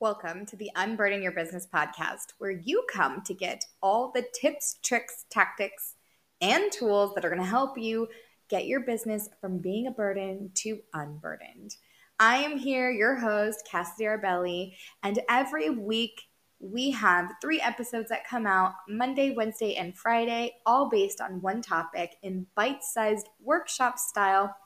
Welcome to the Unburden Your Business podcast, where you come to get all the tips, tricks, tactics, and tools that are going to help you get your business from being a burden to unburdened. I am here, your host, Cassidy Arbelli, and every week we have three episodes that come out Monday, Wednesday, and Friday, all based on one topic in bite sized workshop style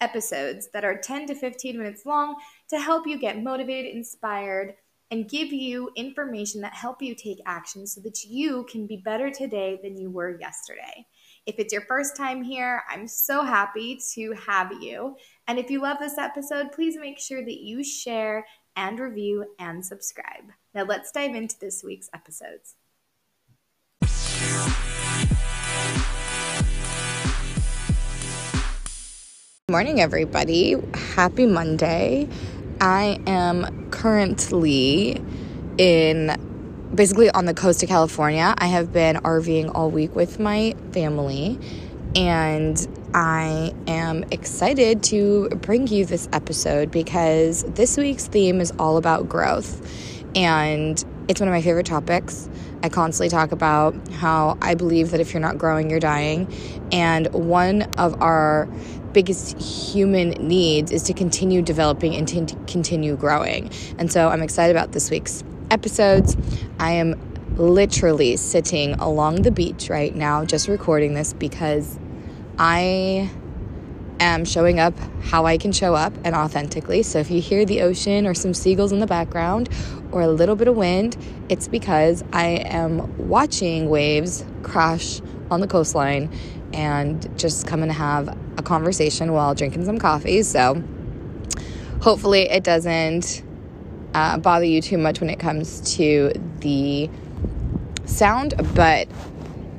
episodes that are 10 to 15 minutes long to help you get motivated, inspired, and give you information that help you take action so that you can be better today than you were yesterday. If it's your first time here, I'm so happy to have you. And if you love this episode, please make sure that you share and review and subscribe. Now let's dive into this week's episodes. Morning, everybody. Happy Monday. I am currently in basically on the coast of California. I have been RVing all week with my family, and I am excited to bring you this episode because this week's theme is all about growth. And it's one of my favorite topics. I constantly talk about how I believe that if you're not growing, you're dying. And one of our biggest human needs is to continue developing and to continue growing. And so I'm excited about this week's episodes. I am literally sitting along the beach right now, just recording this because I am showing up how I can show up and authentically. So if you hear the ocean or some seagulls in the background or a little bit of wind, it's because I am watching waves crash on the coastline and just come and have a conversation while drinking some coffee. So hopefully it doesn't uh, bother you too much when it comes to the sound, but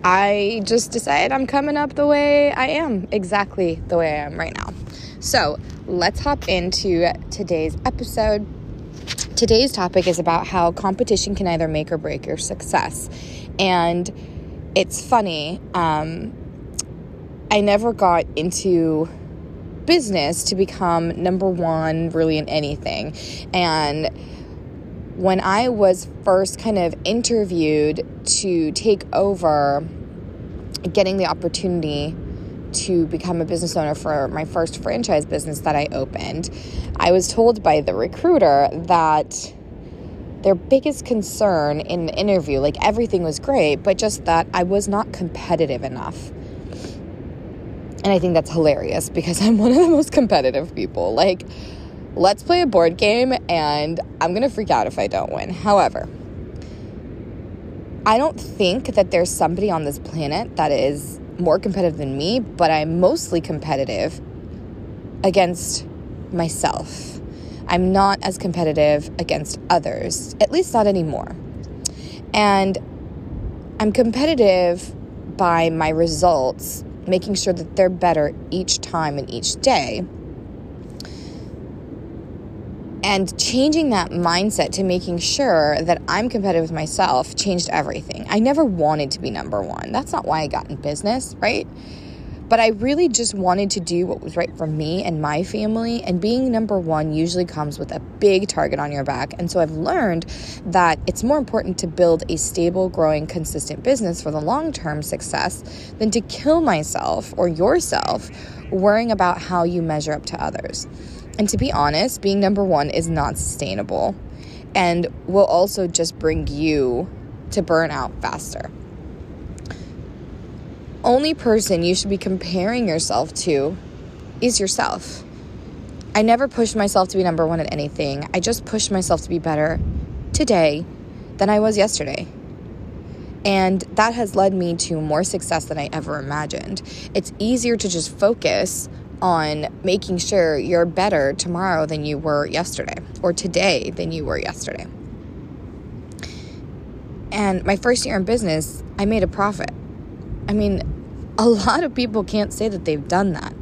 I just decided I'm coming up the way I am, exactly the way I am right now. So let's hop into today's episode. Today's topic is about how competition can either make or break your success. And it's funny, um, I never got into business to become number one really in anything. And when I was first kind of interviewed to take over getting the opportunity to become a business owner for my first franchise business that I opened, I was told by the recruiter that their biggest concern in the interview, like everything was great, but just that I was not competitive enough. And I think that's hilarious because I'm one of the most competitive people. Like, let's play a board game and I'm going to freak out if I don't win. However, I don't think that there's somebody on this planet that is more competitive than me, but I'm mostly competitive against myself. I'm not as competitive against others, at least not anymore. And I'm competitive by my results making sure that they're better each time and each day. And changing that mindset to making sure that I'm competitive with myself changed everything. I never wanted to be number one. That's not why I got in business, right? But I really just wanted to do what was right for me and my family. And being number one usually comes with a big target on your back. And so I've learned that it's more important to build a stable, growing, consistent business for the long term success than to kill myself or yourself worrying about how you measure up to others. And to be honest, being number one is not sustainable and will also just bring you to burn out faster only person you should be comparing yourself to is yourself. I never pushed myself to be number one at anything. I just pushed myself to be better today than I was yesterday. And that has led me to more success than I ever imagined. It's easier to just focus on making sure you're better tomorrow than you were yesterday, or today than you were yesterday. And my first year in business, I made a profit. I mean, a lot of people can't say that they've done that.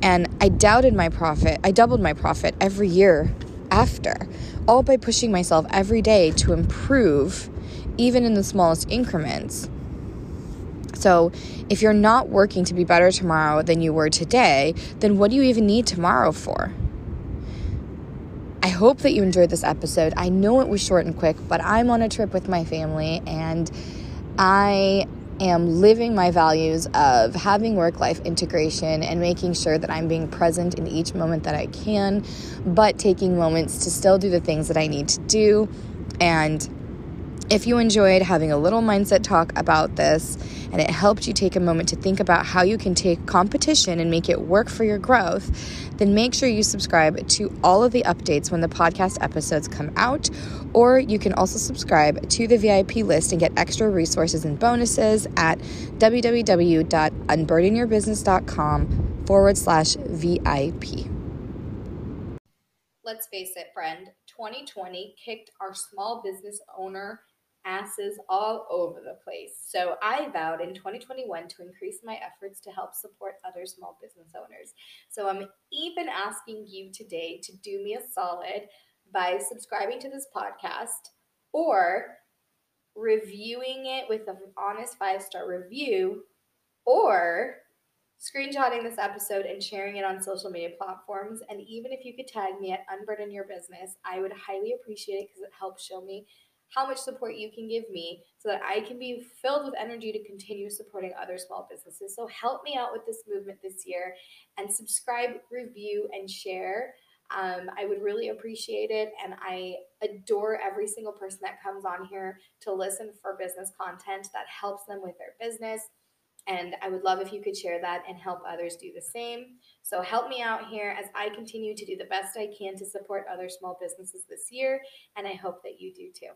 And I doubted my profit. I doubled my profit every year after, all by pushing myself every day to improve, even in the smallest increments. So, if you're not working to be better tomorrow than you were today, then what do you even need tomorrow for? I hope that you enjoyed this episode. I know it was short and quick, but I'm on a trip with my family and I am living my values of having work life integration and making sure that I'm being present in each moment that I can, but taking moments to still do the things that I need to do. And if you enjoyed having a little mindset talk about this and it helped you take a moment to think about how you can take competition and make it work for your growth, then make sure you subscribe to all of the updates when the podcast episodes come out. Or you can also subscribe to the VIP list and get extra resources and bonuses at www.unburdenyourbusiness.com forward slash VIP. Let's face it, friend, 2020 kicked our small business owner asses all over the place. So I vowed in 2021 to increase my efforts to help support other small business owners. So I'm even asking you today to do me a solid by subscribing to this podcast or reviewing it with an honest five star review or screenshotting this episode and sharing it on social media platforms. And even if you could tag me at Unburden Your Business, I would highly appreciate it because it helps show me how much support you can give me so that I can be filled with energy to continue supporting other small businesses. So help me out with this movement this year and subscribe, review, and share. Um, I would really appreciate it. And I adore every single person that comes on here to listen for business content that helps them with their business. And I would love if you could share that and help others do the same. So help me out here as I continue to do the best I can to support other small businesses this year. And I hope that you do too.